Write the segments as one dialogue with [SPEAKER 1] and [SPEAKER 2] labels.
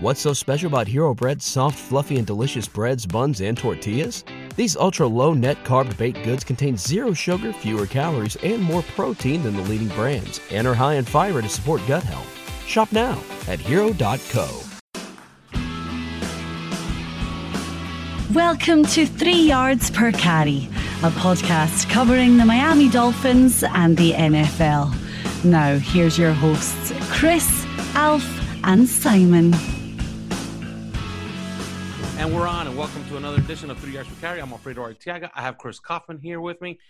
[SPEAKER 1] What's so special about Hero Bread's soft, fluffy, and delicious breads, buns, and tortillas? These ultra low net carb baked goods contain zero sugar, fewer calories, and more protein than the leading brands, and are high in fiber to support gut health. Shop now at hero.co.
[SPEAKER 2] Welcome to Three Yards Per Carry, a podcast covering the Miami Dolphins and the NFL. Now, here's your hosts, Chris, Alf, and Simon.
[SPEAKER 3] And we're on, and welcome to another edition of Three Yards Per Carry. I'm Alfredo Artiaga. I have Chris Kouffman here with me.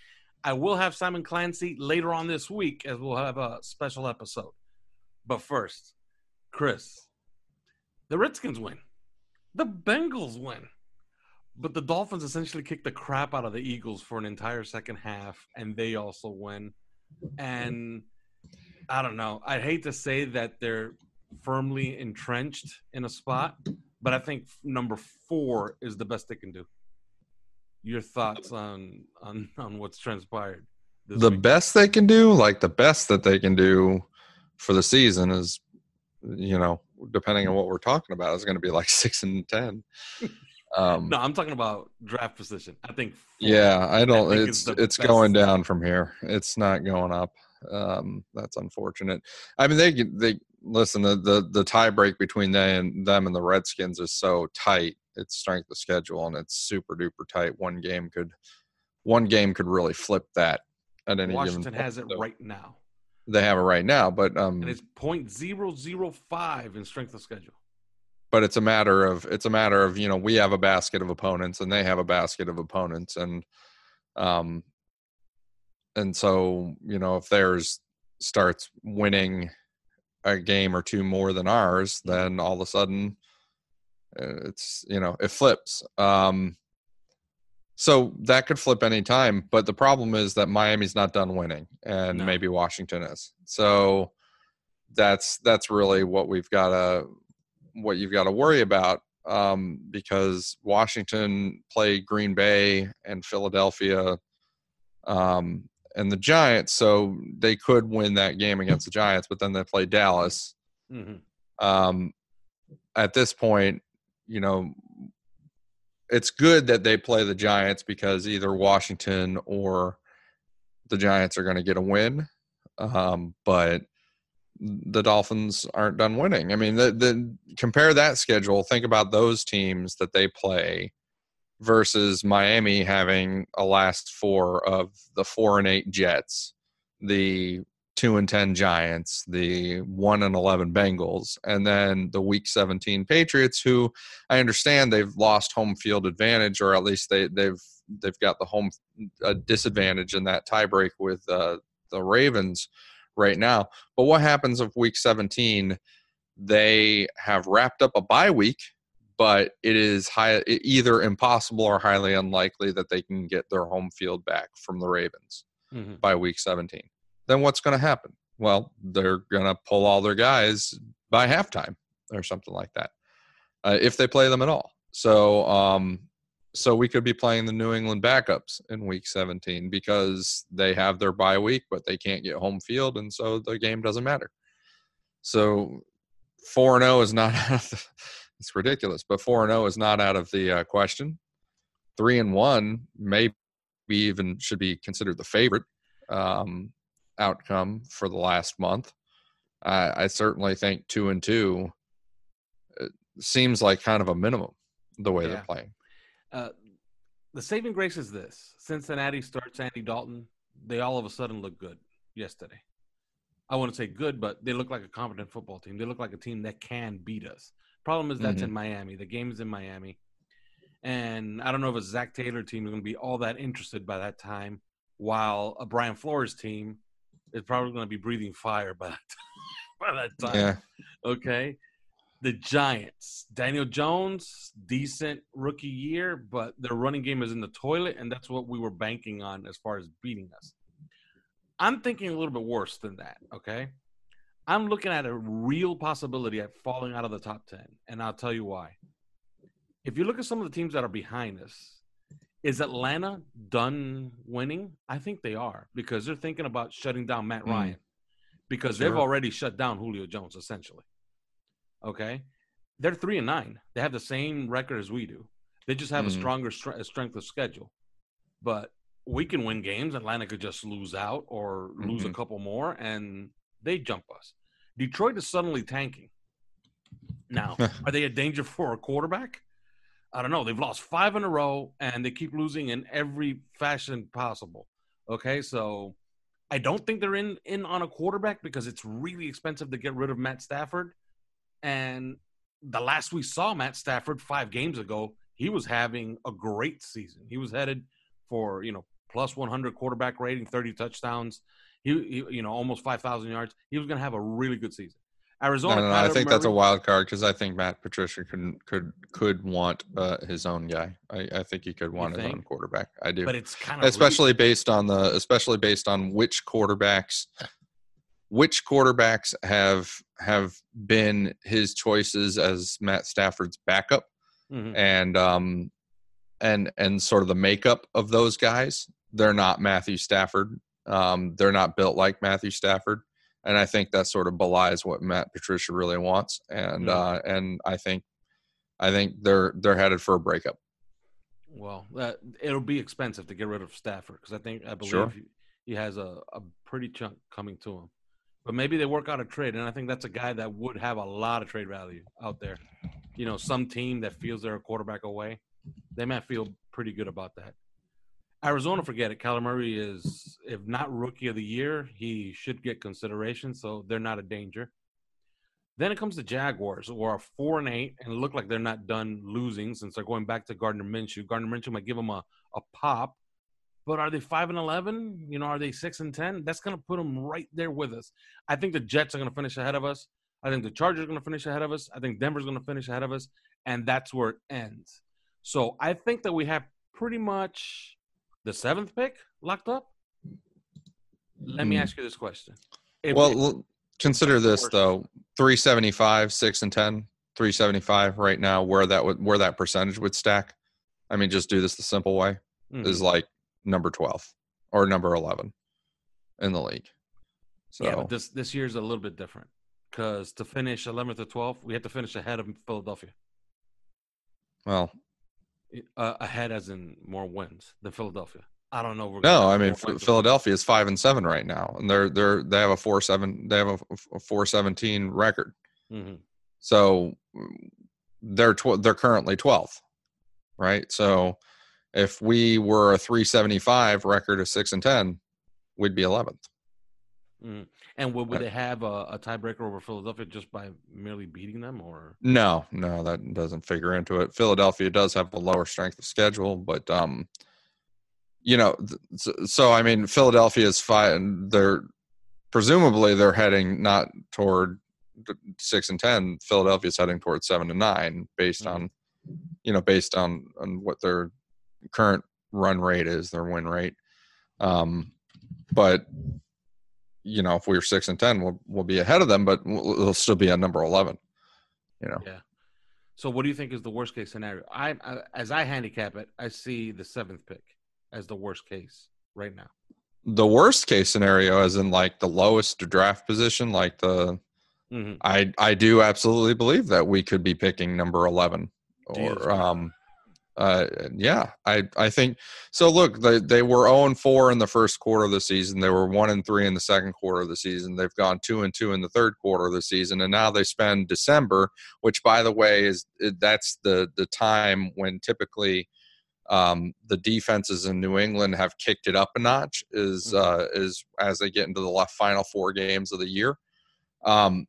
[SPEAKER 3] I will have Simon Clancy later on this week as we'll have a special episode. But first, Chris, the Redskins win. The Bengals win. But the Dolphins essentially kicked the crap out of the Eagles for an entire second half, and they also win. And I don't know. I hate to say that they're firmly entrenched in a spot, but I think number four is the best they can do. Your thoughts on on on what's transpired?
[SPEAKER 4] The
[SPEAKER 3] week?
[SPEAKER 4] best they can do, like the best that they can do for the season, is you know, depending on what we're talking about, is going to be like six and ten. Um,
[SPEAKER 3] No, I'm talking about draft position. I think.
[SPEAKER 4] yeah, I don't.
[SPEAKER 3] think
[SPEAKER 4] it's
[SPEAKER 3] it's
[SPEAKER 4] it's going down from here. It's not going up. Um, that's unfortunate. I mean, they they listen. The the the tie break between they and them and the Redskins is so tight. It's strength of schedule and it's super duper tight. One game could one game could really flip that at any
[SPEAKER 3] Washington has it.
[SPEAKER 4] So
[SPEAKER 3] right now,
[SPEAKER 4] They have it right now, but um,
[SPEAKER 3] and it's point zero zero five in strength of schedule.
[SPEAKER 4] but it's a matter of it's a matter of you know we have a basket of opponents and they have a basket of opponents and um and so you know if theirs starts winning a game or two more than ours then all of a sudden uh, it's you know it flips. Um so that could flip any time but the problem is that miami's not done winning and
[SPEAKER 3] No.
[SPEAKER 4] maybe washington is. So that's that's really what we've got to what you've got to worry about um, because Washington played Green Bay and Philadelphia um, and the Giants, so they could win that game against the Giants, but then they play Dallas.
[SPEAKER 3] hmm
[SPEAKER 4] Um, at this point, you know, it's good that they play the Giants because either Washington or the Giants are going to get a win. Um, but the Dolphins aren't done winning. I mean, the, the compare that schedule. Think about those teams that they play versus Miami having a last four of the four and eight Jets, the two and ten Giants, the one and eleven Bengals, and then the Week seventeen Patriots, who I understand they've lost home field advantage, or at least they they've they've got the home uh, disadvantage in that tiebreak with uh, the Ravens right now. But what happens if Week seventeen? They have wrapped up a bye week, but it is high, either impossible or highly unlikely that they can get their home field back from the Ravens
[SPEAKER 3] hmm
[SPEAKER 4] by week 17. Then what's going to happen? Well, they're going to pull all their guys by halftime or something like that, uh, if they play them at all. So, um, so we could be playing the New England backups in week 17 because they have their bye week, but they can't get home field, and so the game doesn't matter. So, four and zero is not. Out of the, it's ridiculous, but four and zero is not out of the uh, question. Three and one maybe even should be considered the favorite um, outcome for the last month. I, I certainly think two and two uh, seems like kind of a minimum the way
[SPEAKER 3] Yeah.
[SPEAKER 4] they're playing.
[SPEAKER 3] Uh, the saving grace is this: Cincinnati starts Andy Dalton. They all of a sudden look good yesterday. I want to say good, but they look like a competent football team. They look like a team that can beat us. Problem is that's mm-hmm. in Miami. The game is in Miami, and I don't know if a Zac Taylor team is going to be all that interested by that time. While a Brian Flores team is probably going to be breathing fire by that by that time.
[SPEAKER 4] Yeah,
[SPEAKER 3] Okay. The Giants, Daniel Jones, decent rookie year, but their running game is in the toilet, and that's what we were banking on as far as beating us. I'm thinking a little bit worse than that. Okay. I'm looking at a real possibility at falling out of the top 10, and I'll tell you why. If you look at some of the teams that are behind us, is Atlanta done winning? I think they are because they're thinking about shutting down Matt
[SPEAKER 4] Hmm.
[SPEAKER 3] Ryan because they've already shut down Julio Jones essentially. Okay. they're three and nine. They have the same record as we do. They just have
[SPEAKER 4] Mhm.
[SPEAKER 3] a stronger stre- strength of schedule. But we can win games. Atlanta could just lose out or lose a
[SPEAKER 4] Mhm.
[SPEAKER 3] couple more, and they jump us. Detroit is suddenly tanking. Now, are they a danger for a quarterback? I don't know. They've lost five in a row, and they keep losing in every fashion possible. Okay, so I don't think they're in in on a quarterback because it's really expensive to get rid of Matt Stafford. And the last we saw Matt Stafford five games ago, he was having a great season. He was headed for you know plus 100 quarterback rating, 30 touchdowns. He, he you know almost 5,000 yards. He was going to have a really good season. Arizona.
[SPEAKER 4] No, no, no, I think that's a wild card because I think Matt Patricia could could could want uh, his own guy. I, I think he could want his
[SPEAKER 3] think?
[SPEAKER 4] own quarterback. I do,
[SPEAKER 3] but it's kind of
[SPEAKER 4] especially based on the especially based on which quarterbacks which quarterbacks have have been his choices as Matt Stafford's backup
[SPEAKER 3] Mhm.
[SPEAKER 4] and um and and sort of the makeup of those guys. They're not Matthew Stafford. Um, they're not built like Matthew Stafford, and I think that sort of belies what Matt Patricia really wants. And
[SPEAKER 3] Mm.
[SPEAKER 4] uh, and I think I think they're they're headed for a breakup.
[SPEAKER 3] Well, that it'll be expensive to get rid of Stafford because I think I believe
[SPEAKER 4] Sure.
[SPEAKER 3] he, he has a, a pretty chunk coming to him. But maybe they work out a trade, and I think that's a guy that would have a lot of trade value out there. You know, some team that feels they're a quarterback away, they might feel pretty good about that. Arizona, forget it. Kyler Murray is, if not rookie of the year, he should get consideration, so they're not a danger. Then it comes to Jaguars, who are four and eight, and look like they're not done losing since they're going back to Gardner Minshew. Gardner Minshew might give them a, a pop, but are they five and eleven? You know, are they six and ten? That's going to put them right there with us. I think the Jets are going to finish ahead of us. I think the Chargers are going to finish ahead of us. I think Denver's going to finish ahead of us, and that's where it ends. So I think that we have pretty much the seventh pick locked up. Let me
[SPEAKER 4] Hmm.
[SPEAKER 3] ask you this question: If-
[SPEAKER 4] Well, l- consider this though: three seventy five, six and 10, 375 right now. Where that would where that percentage would stack. I mean, just do this the simple way
[SPEAKER 3] Mhm.
[SPEAKER 4] is like number twelve or number eleven in the league. So
[SPEAKER 3] Yeah, but this this year's a little bit different because to finish 11th or 12th, we had to finish ahead of Philadelphia.
[SPEAKER 4] well,
[SPEAKER 3] Uh, ahead as in more wins than Philadelphia. I don't know.
[SPEAKER 4] no, I mean
[SPEAKER 3] more
[SPEAKER 4] Ph-
[SPEAKER 3] wins than-
[SPEAKER 4] Philadelphia is five and seven right now, and they're they're they have a four seven they have a four seventeen record.
[SPEAKER 3] Mhm.
[SPEAKER 4] So mm, they're tw- they're currently 12th, right? So if we were a 375 record of 6 and 10, we'd be 11th.
[SPEAKER 3] Mhm. And would, would they have a, a tiebreaker over Philadelphia just by merely beating them, or
[SPEAKER 4] No, no, that doesn't figure into it. Philadelphia does have a lower strength of schedule, but um you know, th- so, so I mean Philadelphia is fine they're presumably they're heading not toward 6 and 10. Philadelphia's heading toward 7 and 9 based
[SPEAKER 3] Mhm.
[SPEAKER 4] on you know, based on on what their current run rate is, their win rate. Um but you know, if we were 6 and 10, we'll we'll be ahead of them, but we'll, we'll still be at number 11. You know.
[SPEAKER 3] yeah. So, what do you think is the worst case scenario? I, I as I handicap it, I see the seventh pick as the worst case right now.
[SPEAKER 4] the worst case scenario as in like the lowest draft position like the
[SPEAKER 3] hmm
[SPEAKER 4] i i do absolutely believe that we could be picking number 11 or um uh yeah i i think so look they they were 0 and 4 in the first quarter of the season they were 1 and 3 in the second quarter of the season they've gone 2 and 2 in the third quarter of the season and now they spend december which by the way is that's the the time when typically um, the defenses in New England have kicked it up a notch. Is
[SPEAKER 3] Mhm.
[SPEAKER 4] uh, is as they get into the last final four games of the year, um,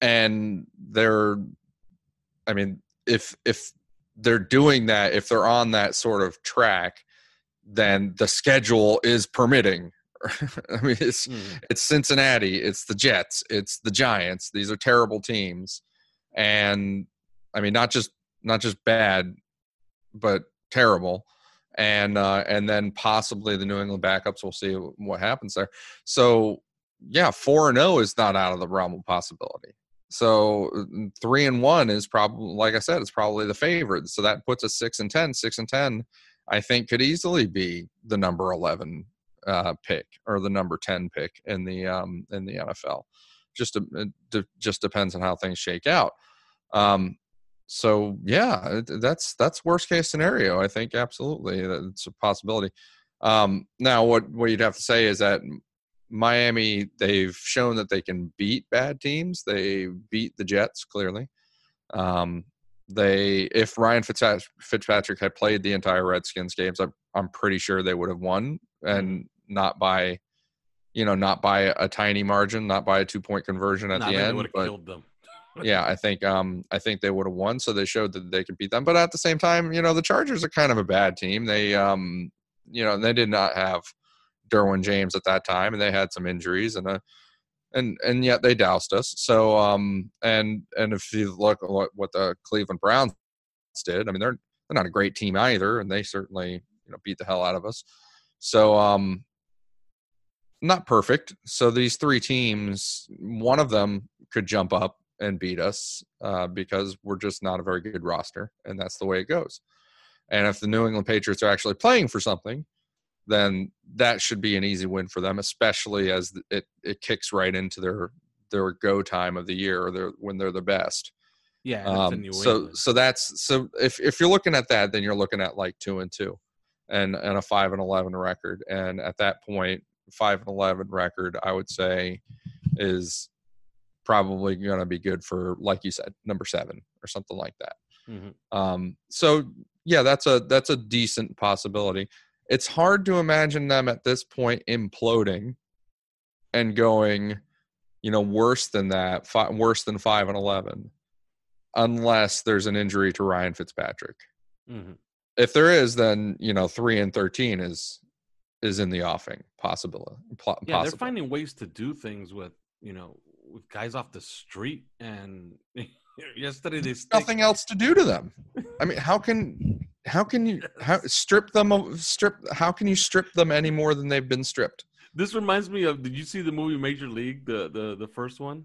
[SPEAKER 4] and they're, I mean, if if they're doing that, if they're on that sort of track, then the schedule is permitting. I mean, it's
[SPEAKER 3] Mhm.
[SPEAKER 4] it's Cincinnati, it's the Jets, it's the Giants. These are terrible teams, and I mean, not just not just bad, but terrible. And uh, and then possibly the New England backups. We'll see what happens there. So yeah, four and zero is not out of the realm of possibility. So mm, three and one is probably, like I said, it's probably the favorite. So that puts us six and ten. Six and ten, I think, could easily be the number eleven uh, pick or the number ten pick in the um, in the NFL. Just de- just depends on how things shake out. Um, so yeah, that's that's worst case scenario. I think absolutely that's a possibility. Um, now, what what you'd have to say is that Miami they've shown that they can beat bad teams. They beat the Jets clearly. Um, they if Ryan Fitzpatrick had played the entire Redskins games, I'm I'm pretty sure they would have won and not by you know not by a tiny margin, not by a two point conversion at
[SPEAKER 3] Nah,
[SPEAKER 4] the end.
[SPEAKER 3] would have
[SPEAKER 4] But
[SPEAKER 3] killed them.
[SPEAKER 4] yeah, I think um I think they would have won, so they showed that they could beat them. But at the same time, you know, the Chargers are kind of a bad team. They um you know they did not have Derwin James at that time, and they had some injuries and a and and yet they doused us. So um and and if you look at what, what the Cleveland Browns did, I mean they're they're not a great team either, and they certainly you know beat the hell out of us. So um not perfect. So these three teams, one of them could jump up and beat us uh, because we're just not a very good roster, and that's the way it goes. And if the New England Patriots are actually playing for something, then that should be an easy win for them, especially as it it kicks right into their their go time of the year or their when they're the best.
[SPEAKER 3] Yeah, and it's in
[SPEAKER 4] Um, so so that's so if if you're looking at that, then you're looking at like two and two, and and a five and eleven record. And at that point, five and eleven record, I would say, is probably going to be good for like you said, number seven or something like that.
[SPEAKER 3] Mhm.
[SPEAKER 4] Um, so yeah, that's a that's a decent possibility. It's hard to imagine them at this point imploding and going, you know, worse than that, fi- worse than five and eleven, unless there's an injury to Ryan Fitzpatrick.
[SPEAKER 3] Mhm.
[SPEAKER 4] If there is, then you know, three and thirteen is is in the offing possible. pl-
[SPEAKER 3] Yeah, they're finding ways to do things with you know with guys off the street. And yesterday they stick,
[SPEAKER 4] nothing else to do to them. I mean, how can how can you how strip them of strip? How can you strip them any more than they've been stripped?
[SPEAKER 3] This reminds me of. Did you see the movie Major League, the the the first one?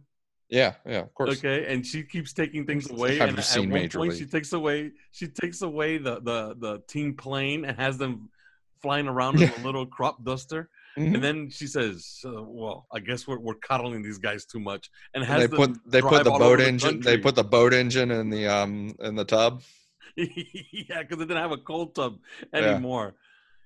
[SPEAKER 4] Yeah, yeah, of course.
[SPEAKER 3] Okay, and she keeps taking things away.
[SPEAKER 4] Have
[SPEAKER 3] and
[SPEAKER 4] you
[SPEAKER 3] at
[SPEAKER 4] seen
[SPEAKER 3] one
[SPEAKER 4] Major
[SPEAKER 3] point,
[SPEAKER 4] League?
[SPEAKER 3] she takes away she takes away the the the team plane and has them flying around in a little crop duster.
[SPEAKER 4] Mhm.
[SPEAKER 3] And then she says, uh, "Well, I guess we're we're coddling these guys too much." And
[SPEAKER 4] And they put they put the boat
[SPEAKER 3] the
[SPEAKER 4] engine. They put the boat engine in the um in the tub.
[SPEAKER 3] yeah, because they didn't have a cold tub anymore.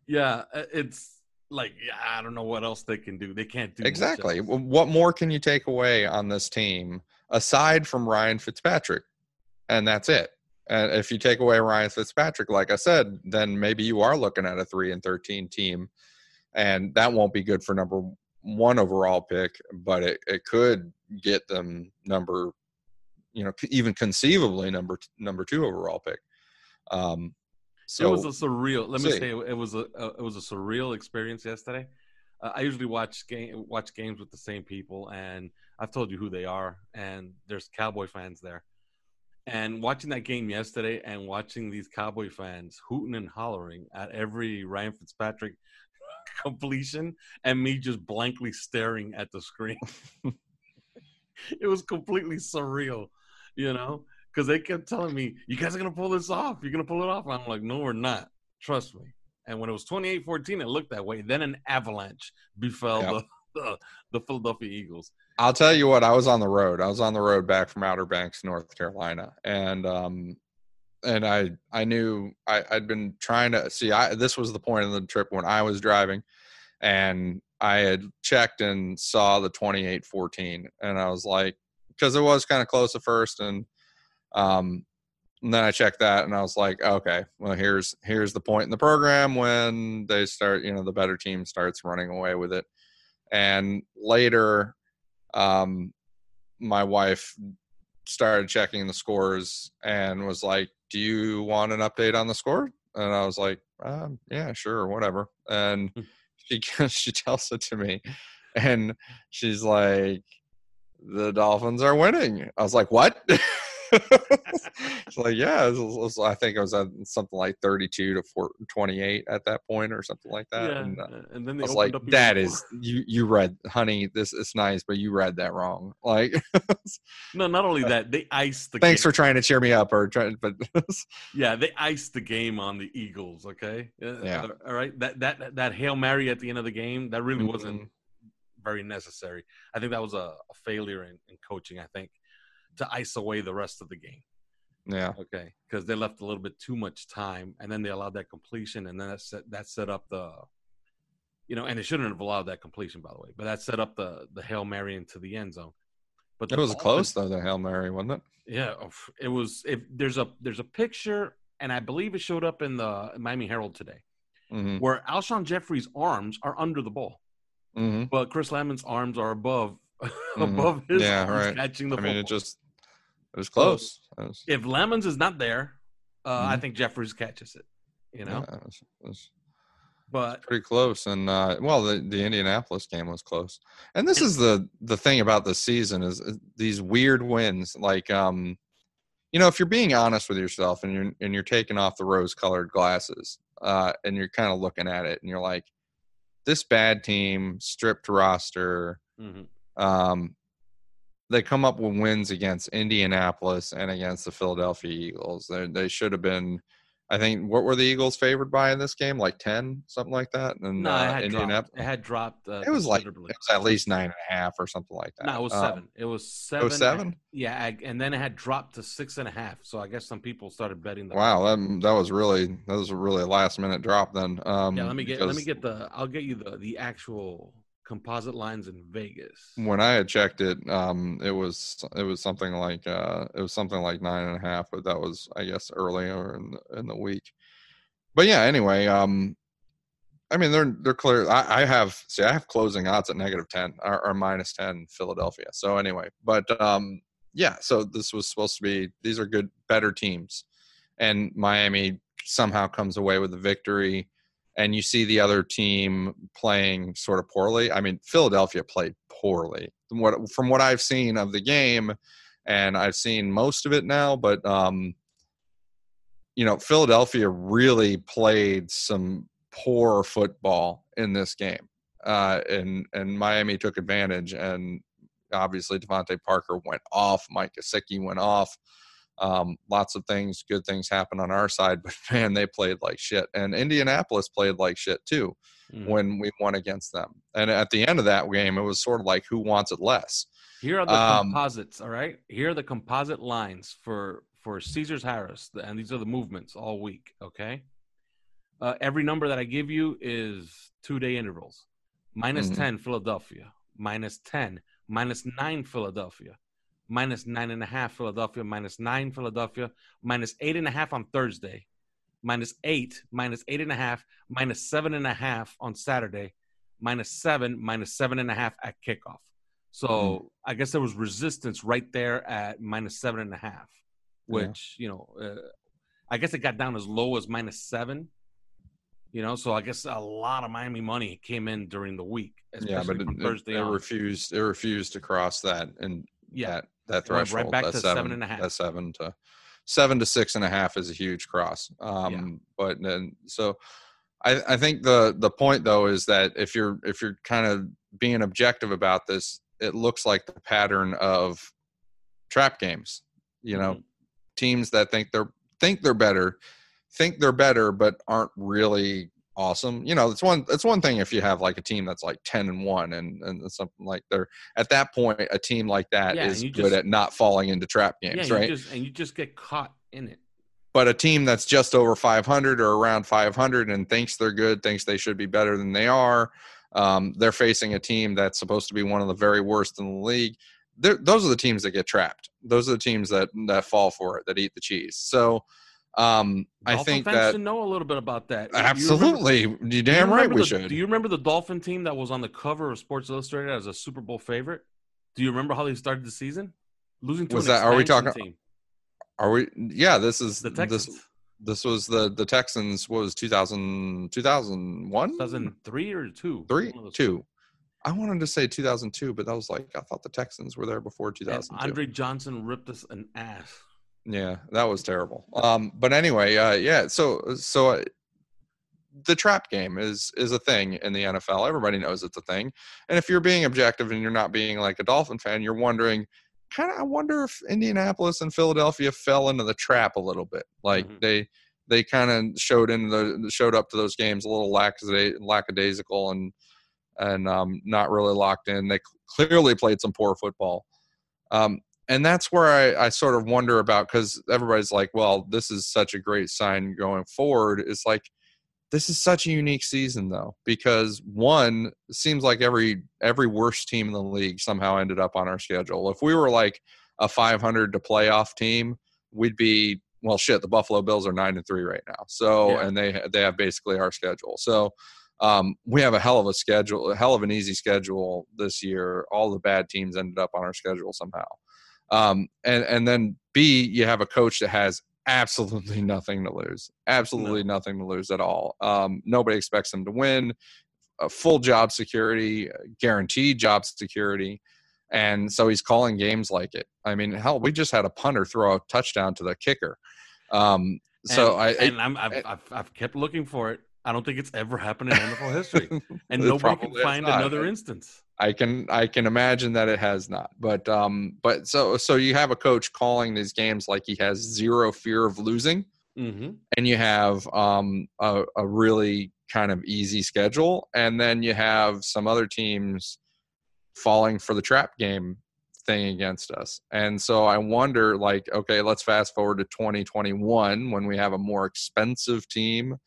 [SPEAKER 3] Yeah, uh, it's like yeah, I don't know what else they can do. They can't do
[SPEAKER 4] Exactly. What more can you take away on this team aside from Ryan Fitzpatrick? And that's it. And if you take away Ryan Fitzpatrick, like I said, then maybe you are looking at a three and thirteen team, and that won't be good for number one overall pick, but it, it could get them number, you know, even conceivably number number two overall pick. Um, so
[SPEAKER 3] it was a surreal. Let me
[SPEAKER 4] see.
[SPEAKER 3] say, it was a, a it was a surreal experience yesterday. Uh, I usually watch game watch games with the same people, and I've told you who they are. And there's Cowboy fans there. And watching that game yesterday, and watching these Cowboy fans hooting and hollering at every Ryan Fitzpatrick completion, and me just blankly staring at the screen. it was completely surreal, you know, because they kept telling me, "You guys are gonna pull this off. You're gonna pull it off." And I'm like, "No, we're not. Trust me." And when it was 28-14, it looked that way. Then an avalanche befell
[SPEAKER 4] Yep.
[SPEAKER 3] the, the the Philadelphia Eagles.
[SPEAKER 4] I'll tell you what, I was on the road. I was on the road back from Outer Banks, North Carolina, and um, and I I knew I, I'd been trying to see. I this was the point of the trip when I was driving, and I had checked and saw the 28-14, and I was like, because it was kind of close at first, and um, and then I checked that, and I was like, okay, well here's here's the point in the program when they start, you know, the better team starts running away with it, and later um, my wife started checking the scores and was like, "Do you want an update on the score?" And I was like, um, "Yeah, sure, whatever." And she she tells it to me, and she's like, "The Dolphins are winning." I was like, "What?" It's like, yeah, it was- I think it was uh, something like 32 to 4, 28 at that point or something like that.
[SPEAKER 3] yeah,
[SPEAKER 4] And, uh,
[SPEAKER 3] and then they
[SPEAKER 4] I was like, "That is you. You read, honey. This is nice, but you read that wrong." Like,
[SPEAKER 3] no. Not only that, they iced the.
[SPEAKER 4] thanks
[SPEAKER 3] game.
[SPEAKER 4] for trying to cheer me up, or trying, but
[SPEAKER 3] Yeah, they iced the game on the Eagles. Okay.
[SPEAKER 4] Yeah.
[SPEAKER 3] uh, All right. That that that hail mary at the end of the game that really wasn't
[SPEAKER 4] Mhm.
[SPEAKER 3] very necessary. I think that was a, a failure in, in coaching. I think to ice away the rest of the game.
[SPEAKER 4] Yeah.
[SPEAKER 3] Okay, because they left a little bit too much time, and then they allowed that completion, and then that set that set up the, you know, and they shouldn't have allowed that completion, by the way, but that set up the the hail mary into the end zone. But
[SPEAKER 4] It was
[SPEAKER 3] Dolphins-
[SPEAKER 4] close though, the Hail Mary, wasn't it?
[SPEAKER 3] Yeah, it was. If there's a there's a picture, and I believe it showed up in the Miami Herald today,
[SPEAKER 4] Mm-hmm.
[SPEAKER 3] where Alshon Jeffery's arms are under the ball,
[SPEAKER 4] Mm-hmm.
[SPEAKER 3] but Chris Lammons' arms are above above his
[SPEAKER 4] Yeah, right.
[SPEAKER 3] catching the
[SPEAKER 4] I mean, it just it was close. It was-
[SPEAKER 3] if Lammons is not there, uh, I
[SPEAKER 4] Mhm.
[SPEAKER 3] think Jeffries catches it. You know,
[SPEAKER 4] yeah, it was, it was
[SPEAKER 3] but
[SPEAKER 4] pretty close. And uh, well, the, the Indianapolis game was close. And this is the the thing about the season is, is these weird wins. Like, um, you know, if you're being honest with yourself and you're and you're taking off the rose colored glasses, uh, and you're kind of looking at it and you're like, this bad team, stripped roster,
[SPEAKER 3] mhm.
[SPEAKER 4] um, they come up with wins against Indianapolis and against the Philadelphia Eagles. They, they should have been. I think what were the Eagles favored by in this game? Like ten, something like that. And
[SPEAKER 3] no,
[SPEAKER 4] uh,
[SPEAKER 3] it had dropped.
[SPEAKER 4] Indianapolis,
[SPEAKER 3] It had dropped. Uh,
[SPEAKER 4] it was like it was at least nine and a half or something like that.
[SPEAKER 3] no, it was
[SPEAKER 4] Um,
[SPEAKER 3] seven. it was seven.
[SPEAKER 4] was seven?
[SPEAKER 3] Yeah, I- and then it had dropped to six and a half. So I guess some people started betting. The
[SPEAKER 4] wow, that, that was really that was a really last minute drop then. Um,
[SPEAKER 3] Yeah, let me get let me get the. I'll get you the the actual composite lines in Vegas.
[SPEAKER 4] when I had checked it, um, it was it was something like uh, it was something like nine and a half, but that was I guess earlier in the, in the week. But yeah, anyway, um, I mean they're they're clear. I, I have see I have closing odds at negative ten or, or minus ten Philadelphia. So anyway, but um, yeah, so this was supposed to be these are good better teams, and Miami somehow comes away with the victory and you see the other team playing sort of poorly. I mean, Philadelphia played poorly. From what from what I've seen of the game, and I've seen most of it now, but um, you know, Philadelphia really played some poor football in this game, uh, and and Miami took advantage. And obviously, DeVante Parker went off. Mike Gesicki went off. Um, lots of things, good things happen on our side, but man, they played like shit. And Indianapolis played like shit too
[SPEAKER 3] Mhm.
[SPEAKER 4] when we won against them. And at the end of that game, it was sort of like who wants it less.
[SPEAKER 3] Here are the
[SPEAKER 4] Um,
[SPEAKER 3] composites. All right. Here are the composite lines for for Caesar's Harrah's, and these are the movements all week. Okay. Uh, every number that I give you is two day intervals. Minus
[SPEAKER 4] Mhm.
[SPEAKER 3] 10 Philadelphia, minus 10, minus 9 Philadelphia, minus 9.5 Philadelphia, minus 9 Philadelphia, minus 8.5 on Thursday, minus 8, minus 8.5, minus 7.5 on Saturday, minus 7, minus 7.5 at kickoff. So
[SPEAKER 4] Mm-hmm.
[SPEAKER 3] I guess there was resistance right there at minus 7.5,
[SPEAKER 4] Yeah.
[SPEAKER 3] which, you know, uh, I guess it got down as low as minus 7. You know, so I guess a lot of Miami money came in during the week,
[SPEAKER 4] Yeah, but it,
[SPEAKER 3] from
[SPEAKER 4] it,
[SPEAKER 3] Thursday
[SPEAKER 4] it refused. It refused to cross that and
[SPEAKER 3] yeah,
[SPEAKER 4] that that
[SPEAKER 3] went right
[SPEAKER 4] threshold.
[SPEAKER 3] back
[SPEAKER 4] that
[SPEAKER 3] to
[SPEAKER 4] seven,
[SPEAKER 3] seven and a half.
[SPEAKER 4] That seven to seven to six and a half is a huge cross. Um, But then so. I, I think the the point though is that if you're if you're kind of being objective about this, it looks like the pattern of trap games. You know,
[SPEAKER 3] Mhm.
[SPEAKER 4] teams that think they're think they're better, think they're better, but aren't really awesome. You know, it's one it's one thing if you have like a team that's like ten and one and and something like they're at that point a team like that is
[SPEAKER 3] Yeah, you
[SPEAKER 4] good
[SPEAKER 3] just-
[SPEAKER 4] at not falling into trap
[SPEAKER 3] yeah,
[SPEAKER 4] games,
[SPEAKER 3] you
[SPEAKER 4] right?
[SPEAKER 3] just, and you just get caught in it.
[SPEAKER 4] but a team that's just over 500 or around 500 and thinks they're good, thinks they should be better than they are, um, they're facing a team that's supposed to be one of the very worst in the league. They're, those are the teams that get trapped. Those are the teams that that fall for it, that eat the cheese. So um, I think
[SPEAKER 3] fans
[SPEAKER 4] that
[SPEAKER 3] should know a little bit about that. You
[SPEAKER 4] absolutely, you
[SPEAKER 3] you
[SPEAKER 4] damn right
[SPEAKER 3] remember
[SPEAKER 4] we
[SPEAKER 3] the-
[SPEAKER 4] should.
[SPEAKER 3] Do you remember the Dolphin team that was on the cover of Sports Illustrated as a Super Bowl favorite? Do you remember how they started the season? Losing to
[SPEAKER 4] Was that- are we talking-
[SPEAKER 3] team,
[SPEAKER 4] Are we? Yeah, this is
[SPEAKER 3] the
[SPEAKER 4] this.
[SPEAKER 3] Texans,
[SPEAKER 4] This was the the Texans. What was 2000, 2001?
[SPEAKER 3] 2003 or two?
[SPEAKER 4] three,
[SPEAKER 3] One of those
[SPEAKER 4] two. I wanted to say 2002, but that was like I thought the Texans were there before
[SPEAKER 3] And
[SPEAKER 4] 2002.
[SPEAKER 3] Andre Johnson ripped us an ass.
[SPEAKER 4] Yeah, that was terrible. Um, but anyway, uh, yeah. So so uh, the trap game is is a thing in the NFL. Everybody knows it's a thing. And if you're being objective and you're not being like a Dolphin fan, you're wondering, kind of, I wonder if Indianapolis and Philadelphia fell into the trap a little bit. Like
[SPEAKER 3] Mhm.
[SPEAKER 4] they they kind of showed in the showed up to those games a little lackada- lackadaisical and and um, not really locked in. They clearly played some poor football. Um, and that's where I, I sort of wonder about because everybody's like, well, this is such a great sign going forward. It's like this is such a unique season though because one seems like every every worst team in the league somehow ended up on our schedule. If we were like a 500 to playoff team, we'd be well shit. The Buffalo Bills are nine and three right now, so
[SPEAKER 3] Yeah.
[SPEAKER 4] and they they have basically our schedule. So um, we have a hell of a schedule, a hell of an easy schedule this year. All the bad teams ended up on our schedule somehow. Um, and and then B, you have a coach that has absolutely nothing to lose, absolutely nothing to lose at all. Um, nobody expects them to win. A full job security, guaranteed job security, and so he's calling games like it. I mean, hell, we just had a punter throw a touchdown to the kicker. Um, so
[SPEAKER 3] and,
[SPEAKER 4] I,
[SPEAKER 3] and I'm, I've, I've, I've kept looking for it. I don't think it's ever happened in NFL history, and nobody can find another instance.
[SPEAKER 4] I can I can imagine that it has not. But um but so so you have a coach calling these games like he has zero fear of losing
[SPEAKER 3] hmm
[SPEAKER 4] and you have um a, a really kind of easy schedule and then you have some other teams falling for the trap game thing against us. And so I wonder like okay, let's fast forward to 2021 when we have a more expensive team,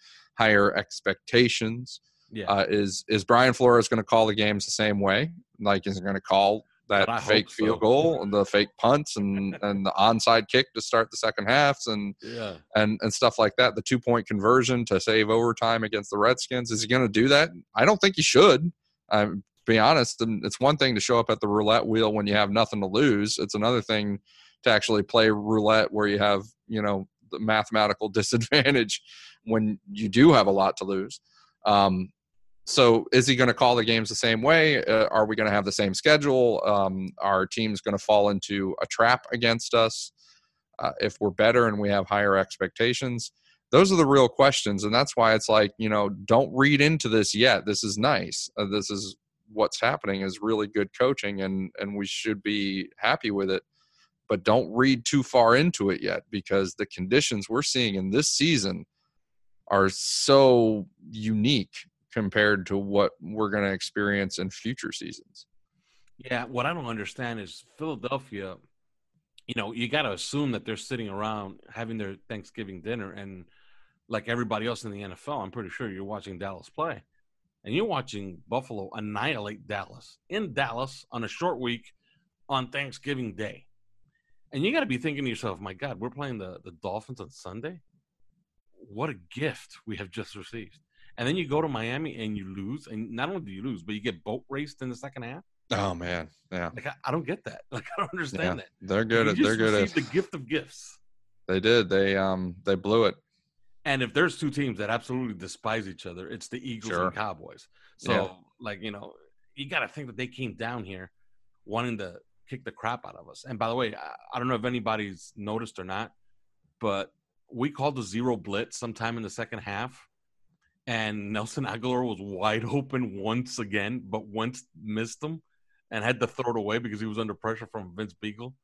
[SPEAKER 4] higher expectations
[SPEAKER 3] Yeah,
[SPEAKER 4] uh, is is Brian Flores going to call the games the same way? Like, is he going to call that fake
[SPEAKER 3] so.
[SPEAKER 4] field goal, the fake punts, and and the onside kick to start the second halves, and
[SPEAKER 3] yeah.
[SPEAKER 4] and and stuff like that? The two point conversion to save overtime against the Redskins. Is he going to do that? I don't think he should. I'm be honest. And it's one thing to show up at the roulette wheel when you have nothing to lose. It's another thing to actually play roulette where you have you know mathematical disadvantage when you do have a lot to lose. Um, so is he going to call the games the same way? Uh, are we going to have the same schedule? Um, are teams going to fall into a trap against us uh, if we're better and we have higher expectations? Those are the real questions, and that's why it's like you know, don't read into this yet. This is nice. Uh, this is what's happening is really good coaching, and and we should be happy with it. But don't read too far into it yet because the conditions we're seeing in this season are so unique compared to what we're going to experience in future seasons.
[SPEAKER 3] Yeah, what I don't understand is Philadelphia. You know, you got to assume that they're sitting around having their Thanksgiving dinner, and like everybody else in the NFL, I'm pretty sure you're watching Dallas play, and you're watching Buffalo annihilate Dallas in Dallas on a short week on Thanksgiving Day, and you got to be thinking to yourself, "My God, we're playing the the Dolphins on Sunday. What a gift we have just received!" And then you go to Miami and you lose, and not only do you lose, but you get boat raced in the second half.
[SPEAKER 4] Oh man, yeah,
[SPEAKER 3] Like I, I don't get that. Like I don't understand
[SPEAKER 4] yeah.
[SPEAKER 3] that.
[SPEAKER 4] They're good. At, they're good. At,
[SPEAKER 3] the gift of gifts.
[SPEAKER 4] they did. They um they blew it.
[SPEAKER 3] And if there's two teams that absolutely despise each other, it's the Eagles
[SPEAKER 4] Sure.
[SPEAKER 3] and Cowboys. So
[SPEAKER 4] Yeah.
[SPEAKER 3] like you know, you got to think that they came down here wanting to kick the crap out of us. And by the way, I, I don't know if anybody's noticed or not, but we called the zero blitz sometime in the second half. And Nelson Agholor was wide open once again, but Wentz missed him and had to throw it away because he was under pressure from Vince Biegel.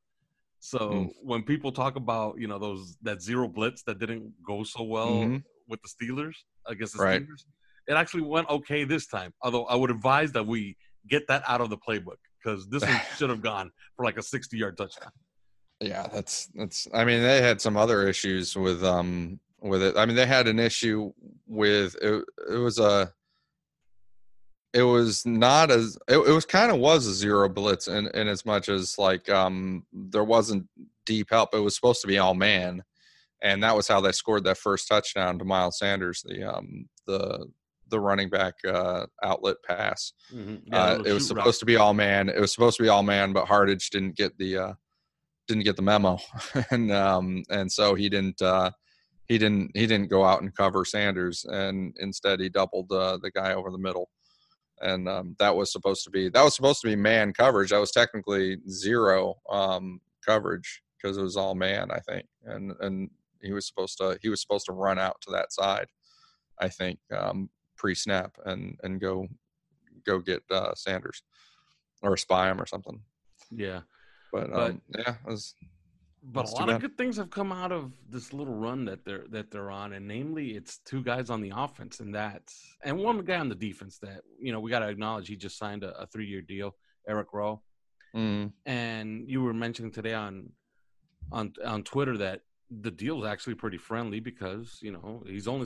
[SPEAKER 3] So
[SPEAKER 4] Mm.
[SPEAKER 3] when people talk about you know those that zero blitz that didn't go so well
[SPEAKER 4] Mhm.
[SPEAKER 3] with the Steelers against the
[SPEAKER 4] Right.
[SPEAKER 3] Steelers, it actually went okay this time. Although I would advise that we get that out of the playbook because this one should have gone for like a sixty-yard touchdown.
[SPEAKER 4] Yeah, that's that's. I mean, they had some other issues with um with it. I mean, they had an issue with it. It was a. It was not as it, it was kind of was a zero blitz in, in as much as like um there wasn't deep help. It was supposed to be all man, and that was how they scored that first touchdown to Miles Sanders, the um the the running back uh, outlet pass.
[SPEAKER 3] Mhm.
[SPEAKER 4] Uh, it was supposed to be all man. It was supposed to be all man, but Hardage didn't get the uh, didn't get the memo, and um, and so he didn't uh, he didn't he didn't go out and cover Sanders, and instead he doubled uh, the guy over the middle, and um, that was supposed to be that was supposed to be man coverage. That was technically zero um, coverage because it was all man, I think, and and he was supposed to he was supposed to run out to that side, I think, um, pre snap and and go go get uh, Sanders or spy him or something.
[SPEAKER 3] yeah.
[SPEAKER 4] But,
[SPEAKER 3] But-
[SPEAKER 4] um, yeah, was,
[SPEAKER 3] But a lot of good things have come out of this little run that they're that they're on, and namely, it's two guys on the offense, and that's and one guy on the defense. That you know we got to acknowledge he just signed a, a three year deal, Eric Rowe,
[SPEAKER 4] Mm.
[SPEAKER 3] And you were mentioning today on on on Twitter that the deal is actually pretty friendly because you know he's only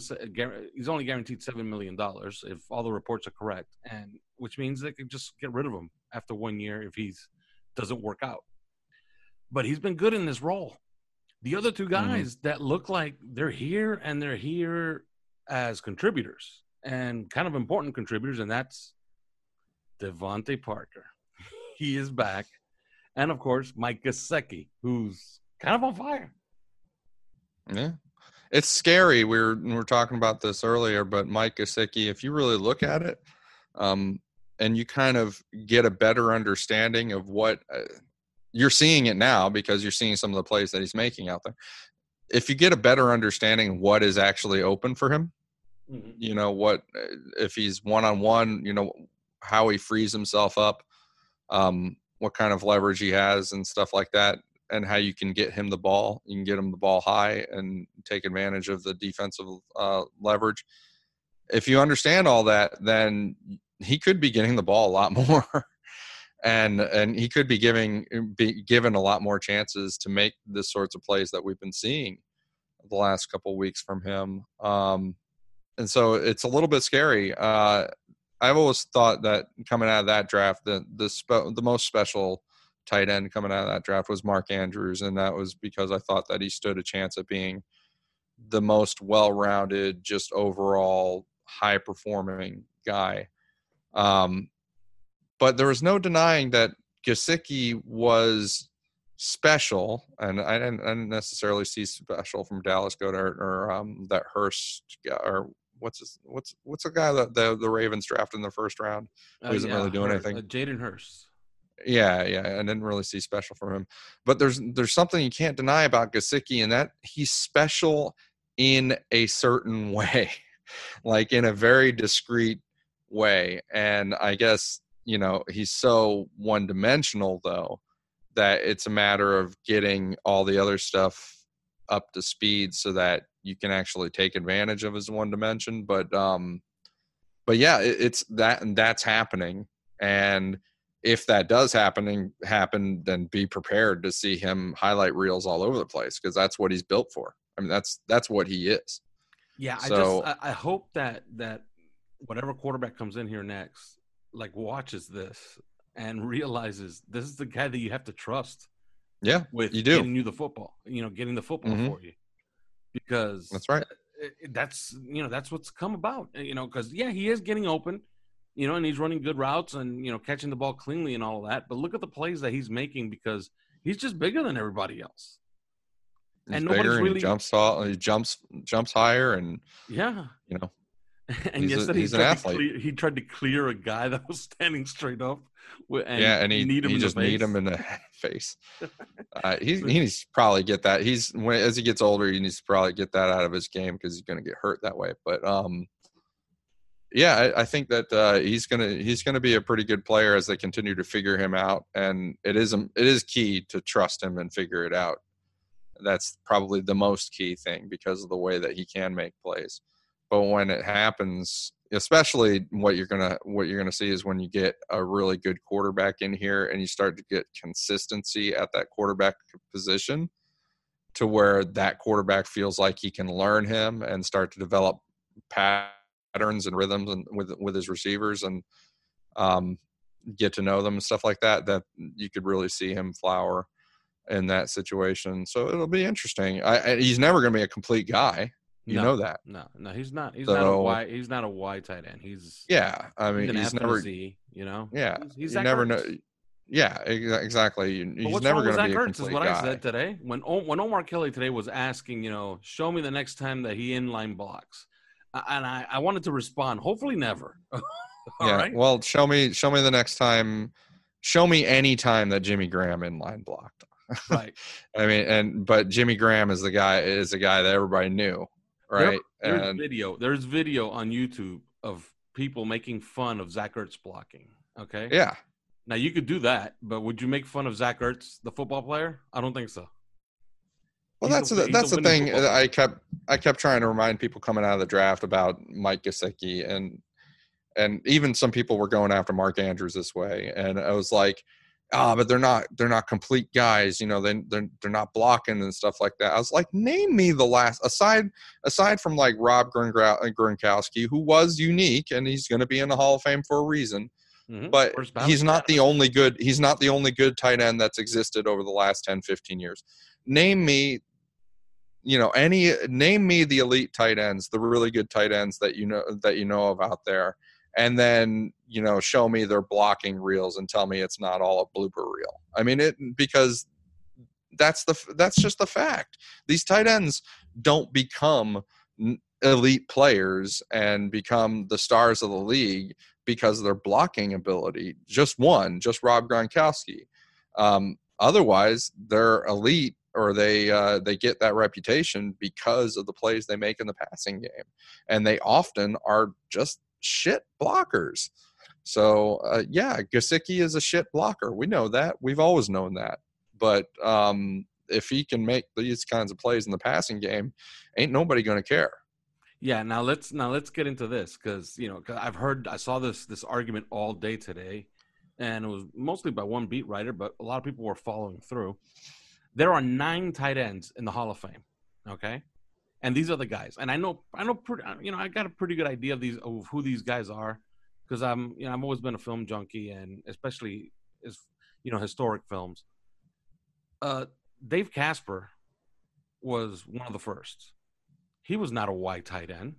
[SPEAKER 3] he's only guaranteed seven million dollars if all the reports are correct, and which means they could just get rid of him after one year if he's doesn't work out. But he's been good in this role. The other two
[SPEAKER 4] Mm-hmm.
[SPEAKER 3] guys that look like they're here and they're here as contributors and kind of important contributors, and that's DeVante Parker. he is back. And of course, Mike Gesicki, who's kind of on fire.
[SPEAKER 4] Yeah. It's scary. We were we were talking about this earlier, but Mike Gesicki, if you really look at it, um, and you kind of get a better understanding of what uh, you're seeing it now because you're seeing some of the plays that he's making out there. If you get a better understanding of what is actually open for him, you know what uh, if he's one on one, you know how he frees himself up, um, what kind of leverage he has and stuff like that and how you can get him the ball. You can get him the ball high and take advantage of the defensive uh, leverage. If you understand all that, then he could be getting the ball a lot more, and and he could be giving be given a lot more chances to make the sorts of plays that we've been seeing the last couple weeks from him. Um, and so it's a little bit scary. Uh, I've always thought that coming out of that draft, the the spe- the most special tight end coming out of that draft was Mark Andrews, and that was because I thought that he stood a chance at being the most well-rounded, just overall high-performing guy. Um, but there was no denying that Gesicki was special, and I didn't, I didn't necessarily see special from Dallas Goedert or um, that Hurst guy, or what's his, what's what's the guy that the the Ravens drafted in the first round. Who isn't really doing
[SPEAKER 3] Hurst-
[SPEAKER 4] anything.
[SPEAKER 3] Uh, Hayden Hurst.
[SPEAKER 4] Yeah, yeah, I didn't really see special from him. But there's there's something you can't deny about Gesicki, and that he's special in a certain way, like in a very discreet way. And I guess you know he's so one dimensional though that it's a matter of getting all the other stuff up to speed so that you can actually take advantage of his one dimension. But um, but yeah, it, it's that and that's happening and if that does happen and happen, then be prepared to see him highlight reels all over the place because that's what he's built for. I mean, that's that's what he is.
[SPEAKER 3] Yeah,
[SPEAKER 4] So-
[SPEAKER 3] I just I, I hope that that whatever quarterback comes in here next, like watches this and realizes this is the guy that you have to trust
[SPEAKER 4] Yeah,
[SPEAKER 3] with
[SPEAKER 4] You do.
[SPEAKER 3] getting you the football. You know, getting the football
[SPEAKER 4] Mhm.
[SPEAKER 3] for you because
[SPEAKER 4] that's right.
[SPEAKER 3] that's you know that's what's come about. You know, because yeah, he is getting open. You know, and he's running good routes and you know catching the ball cleanly and all of that. But look at the plays that he's making because he's just bigger than everybody else.
[SPEAKER 4] He's
[SPEAKER 3] and nobody's
[SPEAKER 4] bigger and he jumps tall, he jumps jumps higher, and
[SPEAKER 3] Yeah,
[SPEAKER 4] you know,
[SPEAKER 3] and
[SPEAKER 4] He's a- he's
[SPEAKER 3] he
[SPEAKER 4] an
[SPEAKER 3] tried
[SPEAKER 4] athlete.
[SPEAKER 3] Clear, he tried to clear a guy that was standing straight up. And
[SPEAKER 4] yeah, and he
[SPEAKER 3] kneed him
[SPEAKER 4] he just need him in the face. Uh, he he needs to probably get that. He's when as he gets older, he needs to probably get that out of his game because he's going to get hurt that way. But um, yeah, I, I think that uh, he's gonna he's gonna be a pretty good player as they continue to figure him out, and it is it is key to trust him and figure it out. That's probably the most key thing because of the way that he can make plays. But when it happens, especially what you're gonna what you're gonna see is when you get a really good quarterback in here and you start to get consistency at that quarterback position to where that quarterback feels like he can learn him and start to develop patterns and rhythms and with with his receivers and um, get to know them and stuff like that that you could really see him flower in that situation so it'll be interesting I, I, he's never going to be a complete guy you
[SPEAKER 3] No.
[SPEAKER 4] know that
[SPEAKER 3] No, no, he's not. He's not a wide. He's not a wide tight end. He's
[SPEAKER 4] yeah i mean
[SPEAKER 3] an
[SPEAKER 4] he's
[SPEAKER 3] a
[SPEAKER 4] never
[SPEAKER 3] Z, you know.
[SPEAKER 4] yeah
[SPEAKER 3] He's, he's
[SPEAKER 4] you never
[SPEAKER 3] Ertz.
[SPEAKER 4] know yeah exactly You- he's never going to be a
[SPEAKER 3] Ertz is
[SPEAKER 4] complete
[SPEAKER 3] what
[SPEAKER 4] guy
[SPEAKER 3] I said today. When when Omar Kelly today was asking, you know, show me the next time that he inline blocks, A- and I, I wanted to respond. Hopefully, never. All
[SPEAKER 4] yeah
[SPEAKER 3] right.
[SPEAKER 4] well show me show me the next time show me any time that jimmy graham inline blocked
[SPEAKER 3] right.
[SPEAKER 4] I mean, and but Jimmy Graham is the guy is the guy that everybody knew,
[SPEAKER 3] There-
[SPEAKER 4] right?
[SPEAKER 3] There's
[SPEAKER 4] and
[SPEAKER 3] video. There's video on YouTube of people making fun of Zach Ertz blocking. Okay.
[SPEAKER 4] yeah,
[SPEAKER 3] Now you could do that, but would you make fun of Zach Ertz, the football player? I don't think so.
[SPEAKER 4] Well,
[SPEAKER 3] He's
[SPEAKER 4] that's
[SPEAKER 3] a-
[SPEAKER 4] the, that's the thing. that
[SPEAKER 3] player.
[SPEAKER 4] I kept I kept trying to remind people coming out of the draft about Mike Gesicki and and even some people were going after Mark Andrews this way, and I was like, ah, but they're not they're not complete guys. You know, they they're they're not blocking and stuff like that. I was like, name me the last aside aside from like Rob Gronkowski, who was unique and he's going to be in the Hall of Fame for a reason. Mm-hmm. But he's not the only good he's not the only good tight end that's existed over the last 10 15 years. Name me you know any name me the elite tight ends, the really good tight ends that you know that you know of out there and then you know show me their blocking reels and tell me it's not all a blooper reel. I mean it because that's the that's just the fact. These tight ends don't become elite players and become the stars of the league because of their blocking ability. Just one, just Rob Gronkowski. Um, otherwise, they're elite or they uh, they get that reputation because of the plays they make in the passing game, and they often are just shit blockers. So uh, yeah, Gesicki is a shit blocker. We know that. We've always known that. But um, if he can make these kinds of plays in the passing game, ain't nobody going to care.
[SPEAKER 3] Yeah. Now let's now let's get into this because you know I've heard I saw this this argument all day today, and it was mostly by one beat writer, but a lot of people were following through. There are nine tight ends in the Hall of Fame. Okay, and these are the guys. And I know, I know, pretty, you know, I got a pretty good idea of these of who these guys are, because I'm, you know, I've always been a film junkie, and especially as you know, historic films. Uh, Dave Casper was one of the first. He was not a wide tight end.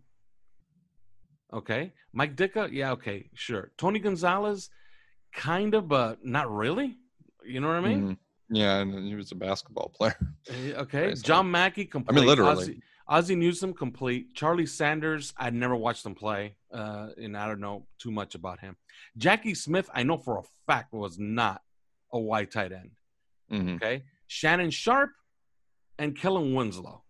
[SPEAKER 3] Okay, Mike Ditka, yeah, okay, sure. Tony Gonzalez, kind of, but not really. You know what I mean?
[SPEAKER 4] Mm-hmm. Yeah, and he was a basketball player.
[SPEAKER 3] Eh, okay, John Mackey, complete.
[SPEAKER 4] I mean, literally.
[SPEAKER 3] Ozzie, Ozzie Newsome complete. Charlie Sanders, I'd never watched him play, uh, and I don't know too much about him. Jackie Smith, I know for a fact was not a wide tight end. Mm-hmm. Okay, Shannon Sharpe and Kellen Winslow.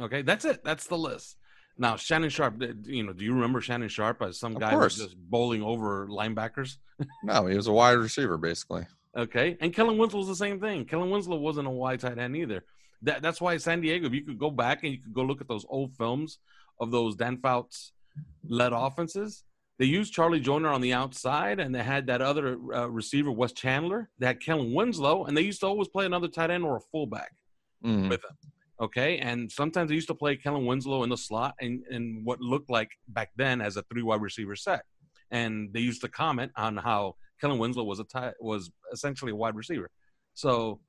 [SPEAKER 3] Okay, that's it. That's the list. Now, Shannon Sharpe, you know, do you remember Shannon Sharpe as some guy was just bowling over linebackers?
[SPEAKER 4] no, he was a wide receiver basically.
[SPEAKER 3] Okay, and Kellen Winslow was the same thing. Kellen Winslow wasn't a wide tight end either. That, that's why San Diego, if you could go back and you could go look at those old films of those Dan Fouts led offenses, they used Charlie Joiner on the outside, and they had that other uh, receiver, Wes Chandler. They had Kellen Winslow, and they used to always play another tight end or a fullback mm. with them. Okay, and sometimes they used to play Kellen Winslow in the slot and, and what looked like back then as a three wide receiver set. And they used to comment on how Kellen Winslow was a tight, was essentially a wide receiver. So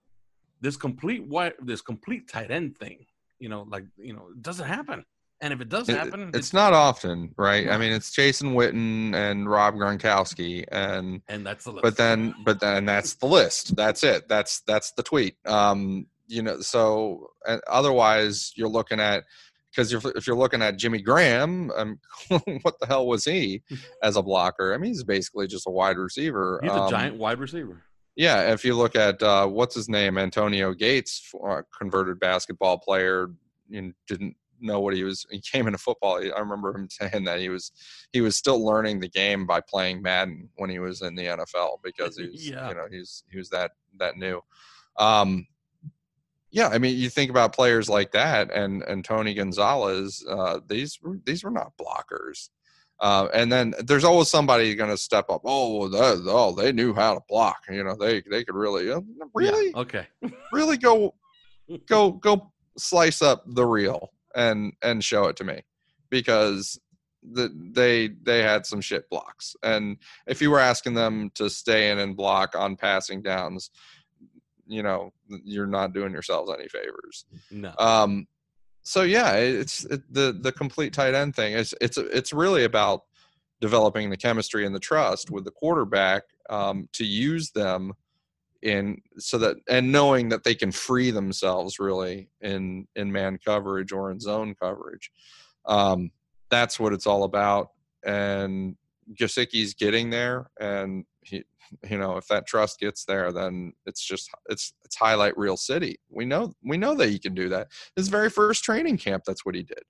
[SPEAKER 3] this complete wide, this complete tight end thing, you know, like you know, it doesn't happen. And if it does happen,
[SPEAKER 4] it, it's, it's, not often, right? I mean, it's Jason Witten and Rob Gronkowski, and
[SPEAKER 3] and that's the list.
[SPEAKER 4] But then, but then that's the list. That's it. That's that's the tweet. Um, you know, so otherwise you're looking at because if, if you're looking at Jimmy Graham, um, what the hell was he as a blocker? I mean, he's basically just a wide receiver.
[SPEAKER 3] He's um, a giant wide receiver.
[SPEAKER 4] Yeah, if you look at uh, what's his name, Antonio Gates, uh, converted basketball player, and didn't know what he was. He came into football. I remember him saying that he was he was still learning the game by playing Madden when he was in the NFL because he's yeah. you know he's he was that that new. Um, yeah, I mean, you think about players like that, and and Tony Gonzalez. Uh, these these were not blockers. Uh, and then there's always somebody going to step up. Oh, that, oh, they knew how to block. You know, they they could really, uh, really,
[SPEAKER 3] yeah, okay,
[SPEAKER 4] really go, go, go slice up the reel and and show it to me, because the, they they had some shit blocks. And if you were asking them to stay in and block on passing downs, you know, you're not doing yourselves any favors.
[SPEAKER 3] No.
[SPEAKER 4] Um, so yeah, it's it, the the complete tight end thing. It's it's it's really about developing the chemistry and the trust with the quarterback um, to use them in so that and knowing that they can free themselves really in in man coverage or in zone coverage. Um, that's what it's all about. And Gesicki's getting there, and he you know if that trust gets there then it's just it's it's highlight reel city. We know we know that he can do that. His very first training camp that's what he did.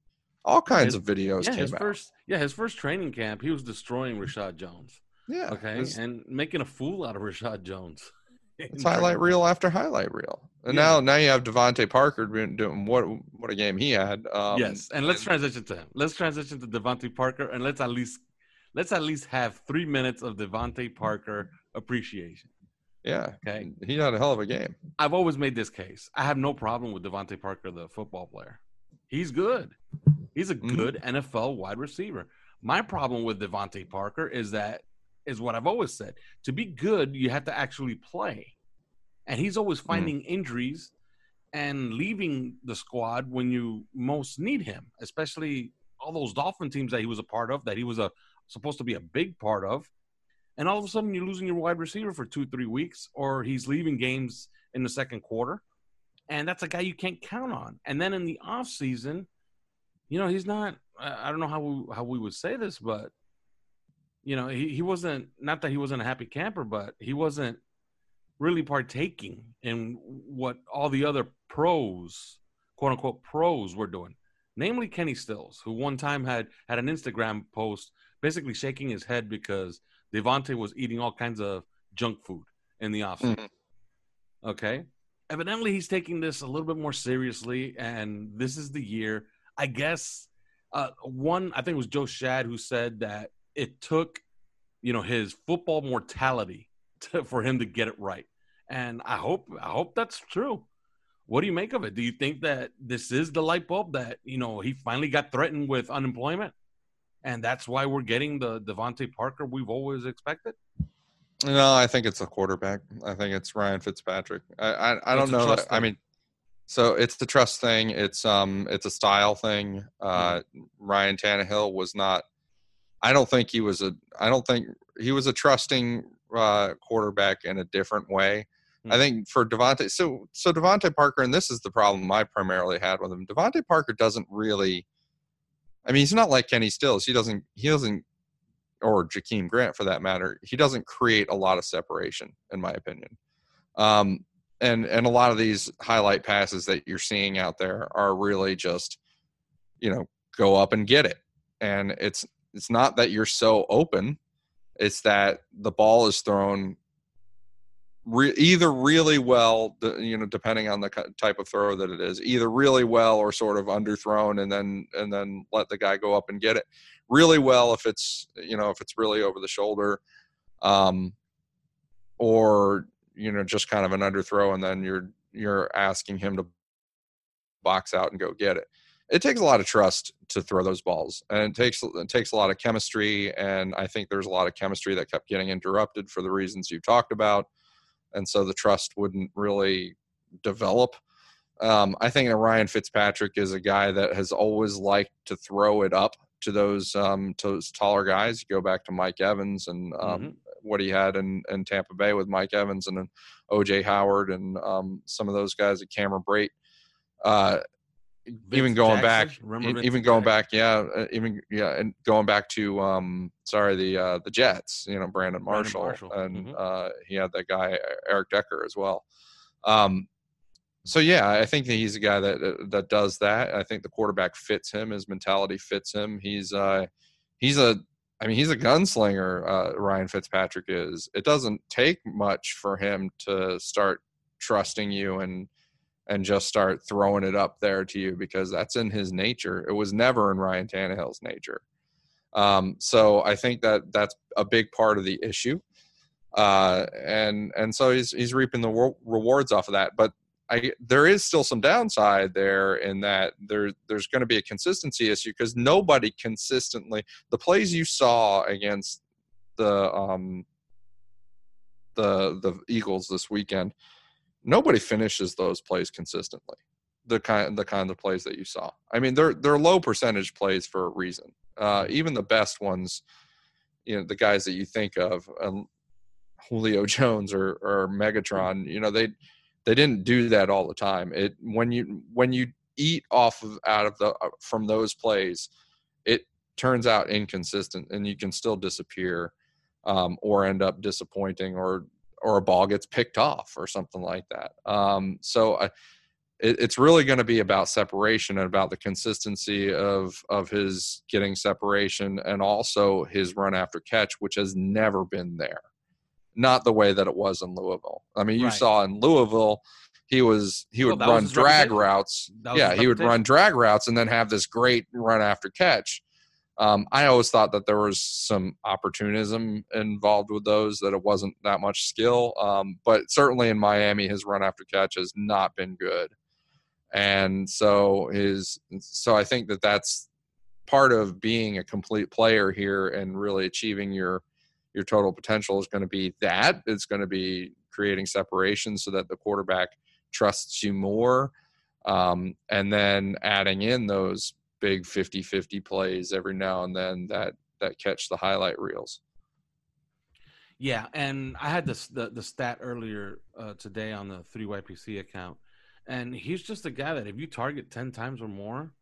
[SPEAKER 4] All kinds his, of videos
[SPEAKER 3] yeah,
[SPEAKER 4] came
[SPEAKER 3] his
[SPEAKER 4] out.
[SPEAKER 3] first yeah his first training camp he was destroying reshad jones
[SPEAKER 4] yeah
[SPEAKER 3] okay his, and making a fool out of reshad jones.
[SPEAKER 4] It's highlight reel after highlight reel. And yeah. now now you have DeVante Parker doing what what a game he had
[SPEAKER 3] um, yes and let's and, transition to him. Let's transition to DeVante Parker and let's at least let's at least have three minutes of DeVante Parker appreciation.
[SPEAKER 4] Yeah.
[SPEAKER 3] Okay.
[SPEAKER 4] He had a hell of a game.
[SPEAKER 3] I've always made this case. I have no problem with DeVante Parker, the football player. He's good. He's a
[SPEAKER 4] Mhm.
[SPEAKER 3] good NFL wide receiver. My problem with DeVante Parker is that is what I've always said. To be good, you have to actually play. And he's always finding injuries and leaving the squad when you most need him, especially all those Dolphin teams that he was a part of, that he was a supposed to be a big part of. And all of a sudden you're losing your wide receiver for two, three weeks, or he's leaving games in the second quarter. And that's a guy you can't count on. And then in the off season, you know, he's not I I don't know how we, how we would say this, but you know, he, he wasn't not that he wasn't a happy camper, but he wasn't really partaking in what all the other pros, quote unquote pros were doing. Namely Kenny Stills, who one time had had an Instagram post basically shaking his head because DeVante was eating all kinds of junk food in the offseason.
[SPEAKER 4] Mhm.
[SPEAKER 3] Okay. Evidently, he's taking this a little bit more seriously, and this is the year. I guess uh, one, I think it was Joe Schad who said that it took, you know, his football mortality to, for him to get it right, and I hope I hope that's true. What do you make of it? Do you think that this is the light bulb that you know he finally got threatened with unemployment, and that's why we're getting the DeVante Parker we've always expected?
[SPEAKER 4] No, I think it's a quarterback. I think it's Ryan Fitzpatrick. I I, I don't know. That, I mean, so it's the trust thing. It's um it's a style thing. Uh, Ryan Tannehill was not. I don't think he was a. I don't think he was a trusting uh, quarterback in a different way. I
[SPEAKER 3] Hmm.
[SPEAKER 4] think for DeVante, so so DeVante Parker, and this is the problem I primarily had with him. DeVante Parker doesn't really. I mean, he's not like Kenny Stills. He doesn't. He doesn't or Jakeem Grant for that matter, he doesn't create a lot of separation, in my opinion. Um, and and a lot of these highlight passes that you're seeing out there are really just, you know, go up and get it. And it's it's not that you're so open; it's that the ball is thrown re- either really well, you know, depending on the type of throw that it is, either really well or sort of underthrown, and then and then let the guy go up and get it really well if it's you know if it's really over the shoulder, um, or you know just kind of an underthrow, and then you're you're asking him to box out and go get it. It takes a lot of trust to throw those balls, and it takes it takes a lot of chemistry. And I think there's a lot of chemistry that kept getting interrupted for the reasons you talked about, and so the trust wouldn't really develop. Um, I think that Ryan Fitzpatrick is a guy that has always liked to throw it up to those um, to those taller guys. You go back to Mike Evans and um, what he had in, in Tampa Bay with Mike Evans and then OJ Howard and um, some of those guys at Cameron Brate. Uh, even going
[SPEAKER 3] Jackson?
[SPEAKER 4] back, even going
[SPEAKER 3] Jackson?
[SPEAKER 4] back, yeah, uh, even yeah, and going back to um, sorry, the uh, the Jets, you know, Brandon
[SPEAKER 3] Brandon
[SPEAKER 4] Marshall,
[SPEAKER 3] Marshall,
[SPEAKER 4] and
[SPEAKER 3] mhm.
[SPEAKER 4] uh, he had that guy Eric Decker as well. Um, so yeah, I think that he's a guy that uh, that does that. I think the quarterback fits him. His mentality fits him. He's uh, he's a I mean, he's a gunslinger. Uh, Ryan Fitzpatrick is. It doesn't take much for him to start trusting you and and just start throwing it up there to you because that's in his nature. It was never in Ryan Tannehill's nature. Um, so I think that that's a big part of the issue, uh, and and so he's he's reaping the rewards off of that. But I there is still some downside there in that there there's going to be a consistency issue because nobody consistently the plays you saw against the um the the Eagles this weekend nobody finishes those plays consistently the kind the kind of plays that you saw. I mean they're they're low percentage plays for a reason. Uh even the best ones you know the guys that you think of um, julio jones or or megatron you know they they didn't do that all the time. It when you when you eat off of out of the uh, from those plays it turns out inconsistent and you can still disappear um, or end up disappointing or or a ball gets picked off or something like that. Um, so I, it, it's really going to be about separation and about the consistency of of his getting separation and also his run after catch which has never been there. Not the way that it was in louisville. I mean you
[SPEAKER 3] Right.
[SPEAKER 4] saw in louisville he was he would
[SPEAKER 3] was
[SPEAKER 4] run drag routes. Yeah he would run drag routes and then have this great run after catch Um, I always thought that there was some opportunism involved with those, that it wasn't that much skill. Um, but certainly in Miami, his run after catch has not been good, and so his so I think that that's part of being a complete player here and really achieving your your total potential is going to be that it's going to be creating separation so that the quarterback trusts you more um, and then adding in those big 50-50 plays every now and then that that catch the highlight reels.
[SPEAKER 3] Yeah, and I had this the, the stat earlier uh, today on the 3YPC account, and he's just a guy that if you target 10 times or more,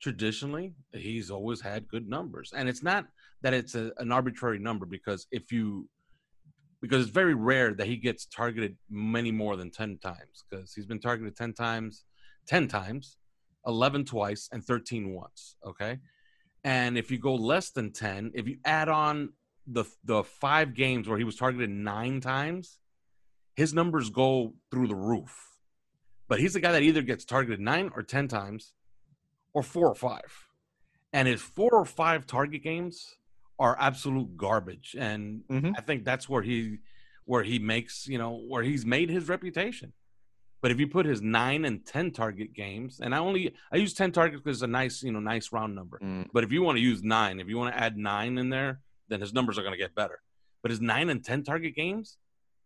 [SPEAKER 3] traditionally, he's always had good numbers. And it's not that it's a, an arbitrary number because if you because it's very rare that he gets targeted many more than 10 times because he's been targeted 10 times 10 times 11 twice, and 13 once. Okay. And if you go less than 10, if you add on the the five games where he was targeted nine times, his numbers go through the roof. But he's the guy that either gets targeted nine or 10 times or four or five. And his four or five target games are absolute garbage. And mm-hmm. I think that's where he where he makes, you know, where he's made his reputation. But if you put his nine and ten target games, and I only I use ten targets because it's a nice you know nice round number. Mm. But if you want to use nine, if you want to add nine in there, then his numbers are going to get better. But his nine and ten target games,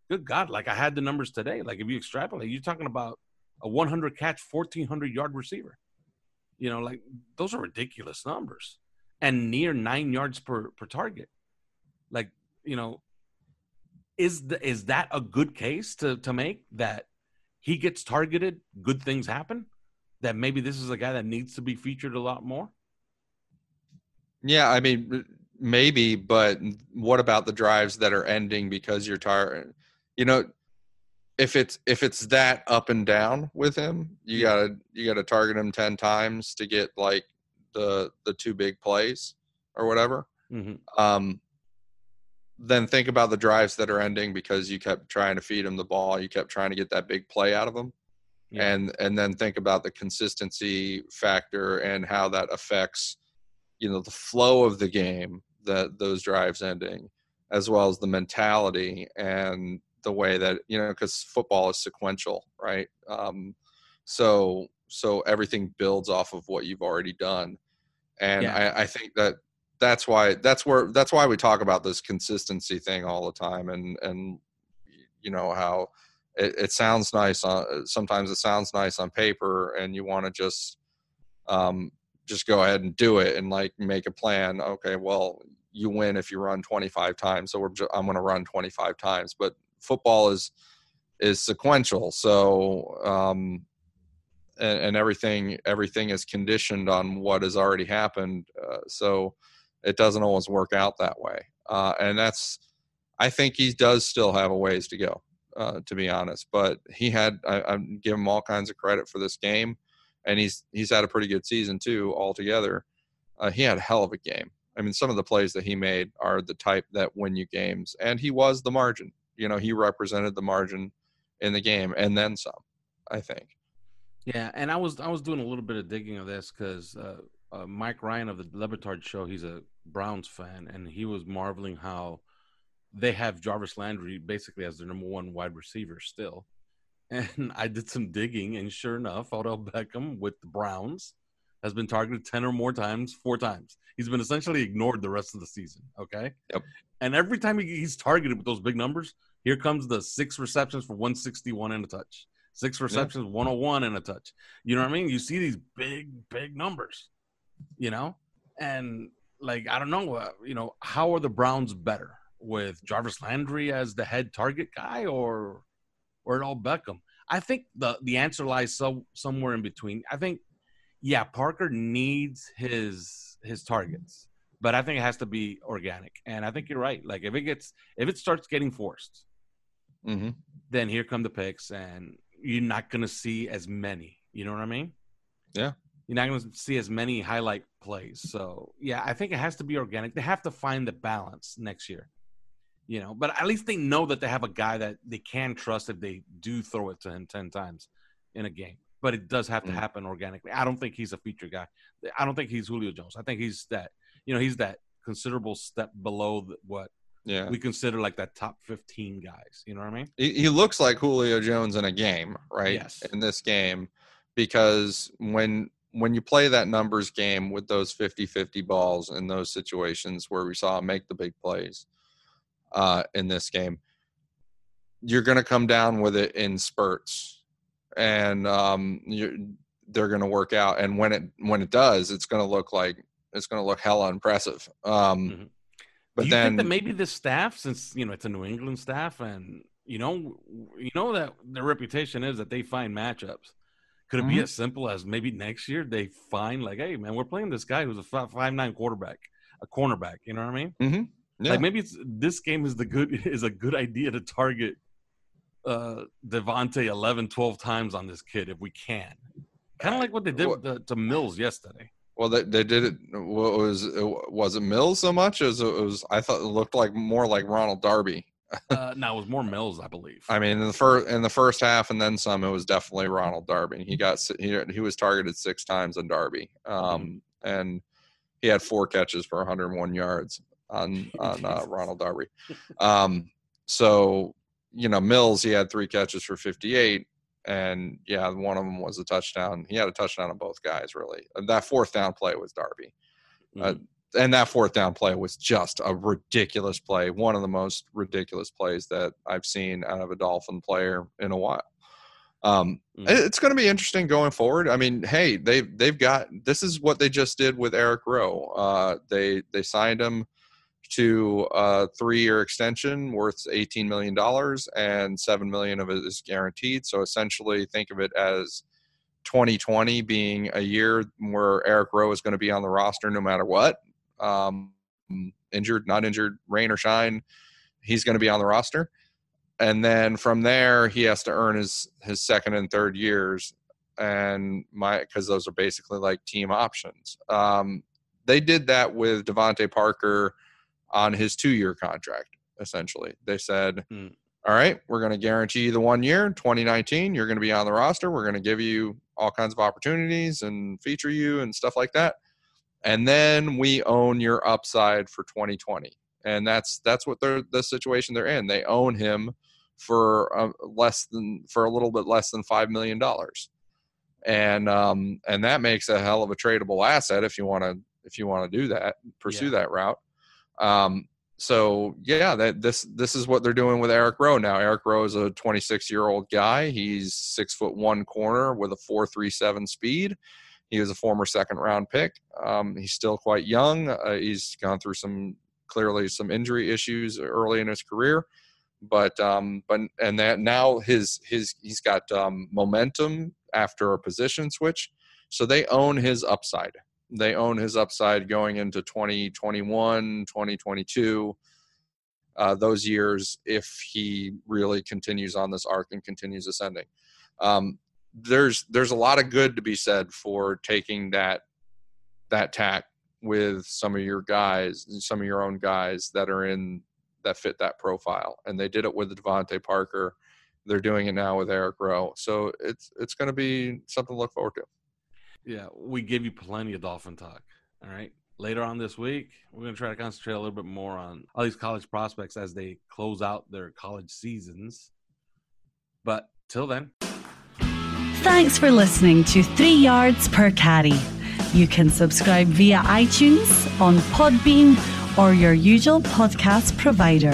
[SPEAKER 3] good God! Like I had the numbers today. Like if you extrapolate, you're talking about a 100 catch, 1400 yard receiver. You know, like those are ridiculous numbers, and near nine yards per per target. Like you know, is the, is that a good case to to make that he gets targeted, good things happen, that maybe this is a guy that needs to be featured a lot more?
[SPEAKER 4] Yeah, I mean, maybe, but what about the drives that are ending because you're tired? You know, if it's if it's that up and down with him, you gotta you gotta target him ten times to get like the the two big plays or whatever. Mm-hmm. Um, then think about the drives that are ending because you kept trying to feed him the ball, you kept trying to get that big play out of him. Yeah. And and then think about the consistency factor and how that affects you know the flow of the game that those drives ending as well as the mentality and the way that you know because football is sequential right um, so so everything builds off of what you've already done and yeah. I, I think that that's why that's where that's why we talk about this consistency thing all the time and and you know how it, it sounds nice on sometimes it sounds nice on paper and you want to just um just go ahead and do it and like make a plan okay well you win if you run 25 times so we're just, i'm going to run 25 times. But football is is sequential so um and, and everything everything is conditioned on what has already happened uh, so it doesn't always work out that way. Uh, and that's, I think he does still have a ways to go, uh, to be honest. But he had, I, I give him all kinds of credit for this game, and he's he's had a pretty good season too altogether. Uh, he had a hell of a game. I mean, some of the plays that he made are the type that win you games, and he was the margin. You know, he represented the margin in the game, and then some. I think.
[SPEAKER 3] Yeah, and I was I was doing a little bit of digging of this because uh, uh, Mike Ryan of the Le Batard show. He's a Browns fan, and he was marveling how they have Jarvis Landry basically as their number one wide receiver still. And I did some digging, and sure enough, Odell Beckham with the Browns has been targeted 10 or more times, four times. He's been essentially ignored the rest of the season. Okay.
[SPEAKER 4] Yep.
[SPEAKER 3] And every time he's targeted with those big numbers, here comes the six receptions for 161 and a touch, six receptions, yep. 101 and a touch. You know what I mean? You see these big, big numbers you know, and like I don't know, uh, you know, how are the Browns better with Jarvis Landry as the head target guy or or Odell Beckham? I think the the answer lies so somewhere in between. I think, yeah, Parker needs his his targets, but I think it has to be organic. And I think you're right. Like if it gets if it starts getting forced, mm-hmm. then here come the picks, and you're not going to see as many. You know what I mean?
[SPEAKER 4] Yeah
[SPEAKER 3] you're not going to see as many highlight plays. So yeah, I think it has to be organic. They have to find the balance next year, you know. But at least they know that they have a guy that they can trust if they do throw it to him ten times in a game. But it does have to mm. happen organically. I don't think he's a feature guy. I don't think he's Julio Jones. I think he's that you know he's that considerable step below the, what
[SPEAKER 4] Yeah.
[SPEAKER 3] we consider like that top 15 guys. You know what I mean?
[SPEAKER 4] he, he looks like Julio Jones in a game, right?
[SPEAKER 3] Yes.
[SPEAKER 4] In this game, because when when you play that numbers game with those 50-50 balls in those situations where we saw him make the big plays uh, in this game, you're going to come down with it in spurts, and um, you're, they're going to work out. And when it when it does, it's going to look like it's going to look hella impressive. Um,
[SPEAKER 3] Mhm.
[SPEAKER 4] But
[SPEAKER 3] Do you
[SPEAKER 4] then
[SPEAKER 3] think that maybe the staff, since you know it's a New England staff, and you know, you know that their reputation is that they find matchups. Could it be
[SPEAKER 4] Mhm.
[SPEAKER 3] as simple as maybe next year they find like, hey man, we're playing this guy who's a five, five nine quarterback, a cornerback. You know what I mean?
[SPEAKER 4] Mhm. Yeah.
[SPEAKER 3] Like maybe it's this game is the good is a good idea to target uh DeVante 11, 12 times on this kid if we can. Kind of like what they did with the, to Mills yesterday.
[SPEAKER 4] Well, they, they did it. What was it, was it Mills so much as it was? I thought it looked like more like Ronald Darby.
[SPEAKER 3] Uh, now it was more Mills, I believe.
[SPEAKER 4] I mean, in the first in the first half and then some, it was definitely Ronald Darby. He got he he was targeted six times on Darby, um, and he had four catches for 101 yards on on uh, Ronald Darby. Um, so you know, Mills he had three catches for 58, and yeah, one of them was a touchdown. He had a touchdown on both guys, really. And that fourth down play was Darby uh,
[SPEAKER 3] Mhm.
[SPEAKER 4] And that fourth down play was just a ridiculous play one of the most ridiculous plays that i've seen out of a dolphin player in a while um,
[SPEAKER 3] Mhm.
[SPEAKER 4] it's going to be interesting going forward i mean hey they've they've got this is what they just did with eric rowe uh, they they signed him to a three-year extension worth 18 million dollars and 7 million of it is guaranteed so essentially think of it as 2020 being a year where Eric Rowe is going to be on the roster no matter what. Um, injured, not injured, rain or shine, he's going to be on the roster. And then from there, he has to earn his his second and third years, and my because those are basically like team options. Um, they did that with DeVante Parker on his two year contract. Essentially, they said,
[SPEAKER 3] Hmm.
[SPEAKER 4] all right, we're going to guarantee you the one year, 2019, you're going to be on the roster. We're going to give you all kinds of opportunities and feature you and stuff like that. And then we own your upside for 2020. And that's that's what they're the situation they're in. They own him for uh, less than for a little bit less than 5 million dollars. And um and that makes a hell of a tradable asset if you want to if you want to do that, pursue
[SPEAKER 3] Yeah.
[SPEAKER 4] that route. Um so yeah, that this this is what they're doing with Eric Rowe now. Eric Rowe is a 26 year old guy. He's six foot one corner with a 4.37 speed. He was a former second round pick. Um, he's still quite young. Uh, he's gone through some clearly some injury issues early in his career, but um, but and that now his his he's got um, momentum after a position switch, so they own his upside they own his upside going into 2021 2022 uh, those years if he really continues on this arc and continues ascending um, there's there's a lot of good to be said for taking that that tack with some of your guys some of your own guys that are in that fit that profile and they did it with DeVante Parker they're doing it now with Eric Rowe so it's it's going to be something to look forward to
[SPEAKER 3] Yeah, we gave you plenty of Dolphin talk. All right. Later on this week, we're going to try to concentrate a little bit more on all these college prospects as they close out their college seasons. But till then,
[SPEAKER 2] Thanks for listening to Three Yards Per Carry. You can subscribe via iTunes, on Podbean, or your usual podcast provider.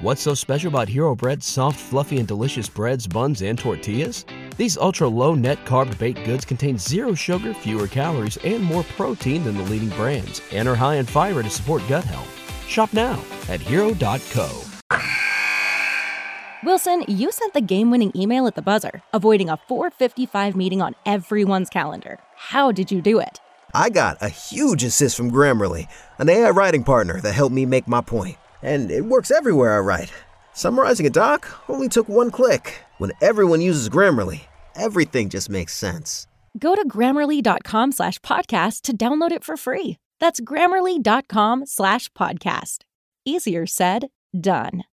[SPEAKER 1] What's so special about Hero Bread's soft, fluffy, and delicious breads, buns, and tortillas? These ultra low net carb baked goods contain zero sugar, fewer calories, and more protein than the leading brands, and are high in fiber to support gut health. Shop now at hero.co.
[SPEAKER 5] Wilson, you sent the game winning email at the buzzer, avoiding a 455 meeting on everyone's calendar. How did you do it?
[SPEAKER 6] I got a huge assist from Grammarly, an AI writing partner that helped me make my point. And it works everywhere I write. Summarizing a doc only took one click. When everyone uses Grammarly, everything just makes sense.
[SPEAKER 5] Go to grammarly.com slash podcast to download it for free. That's grammarly.com slash podcast. Easier said, done.